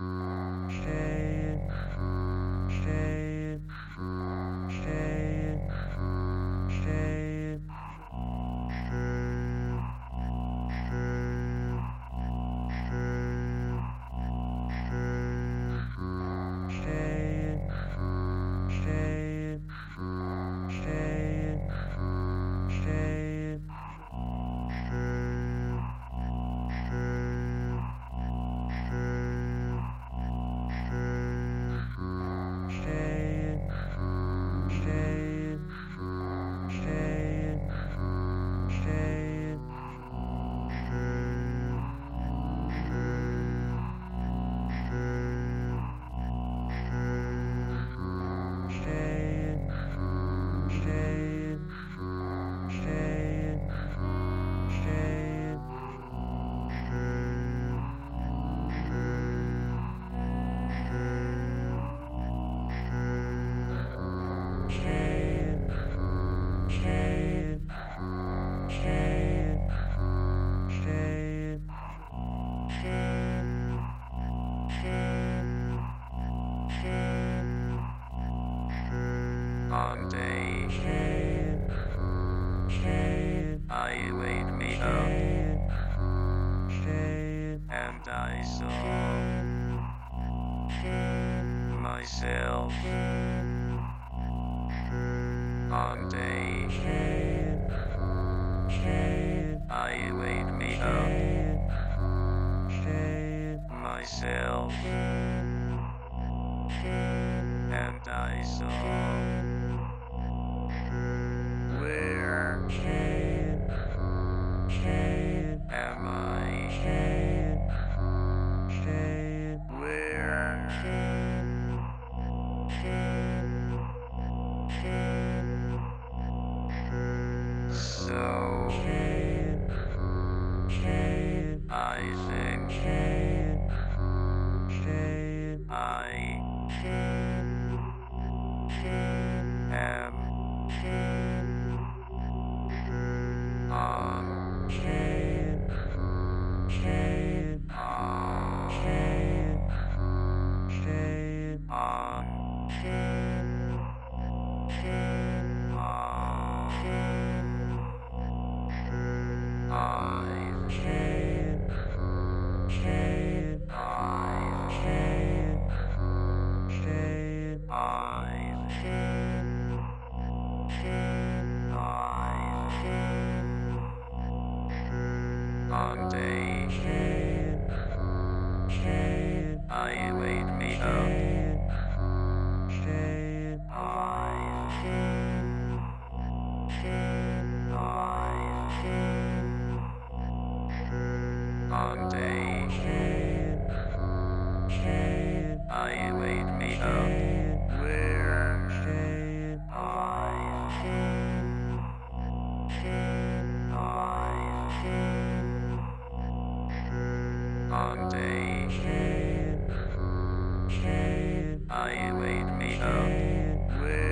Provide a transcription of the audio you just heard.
Mm. Monday. I laid me up. And I saw myself on day. I laid me up myself and I saw. Okay. I laid me down. I. I. On day. I laid me down. Where? I. I. On day. I wake me up. Where?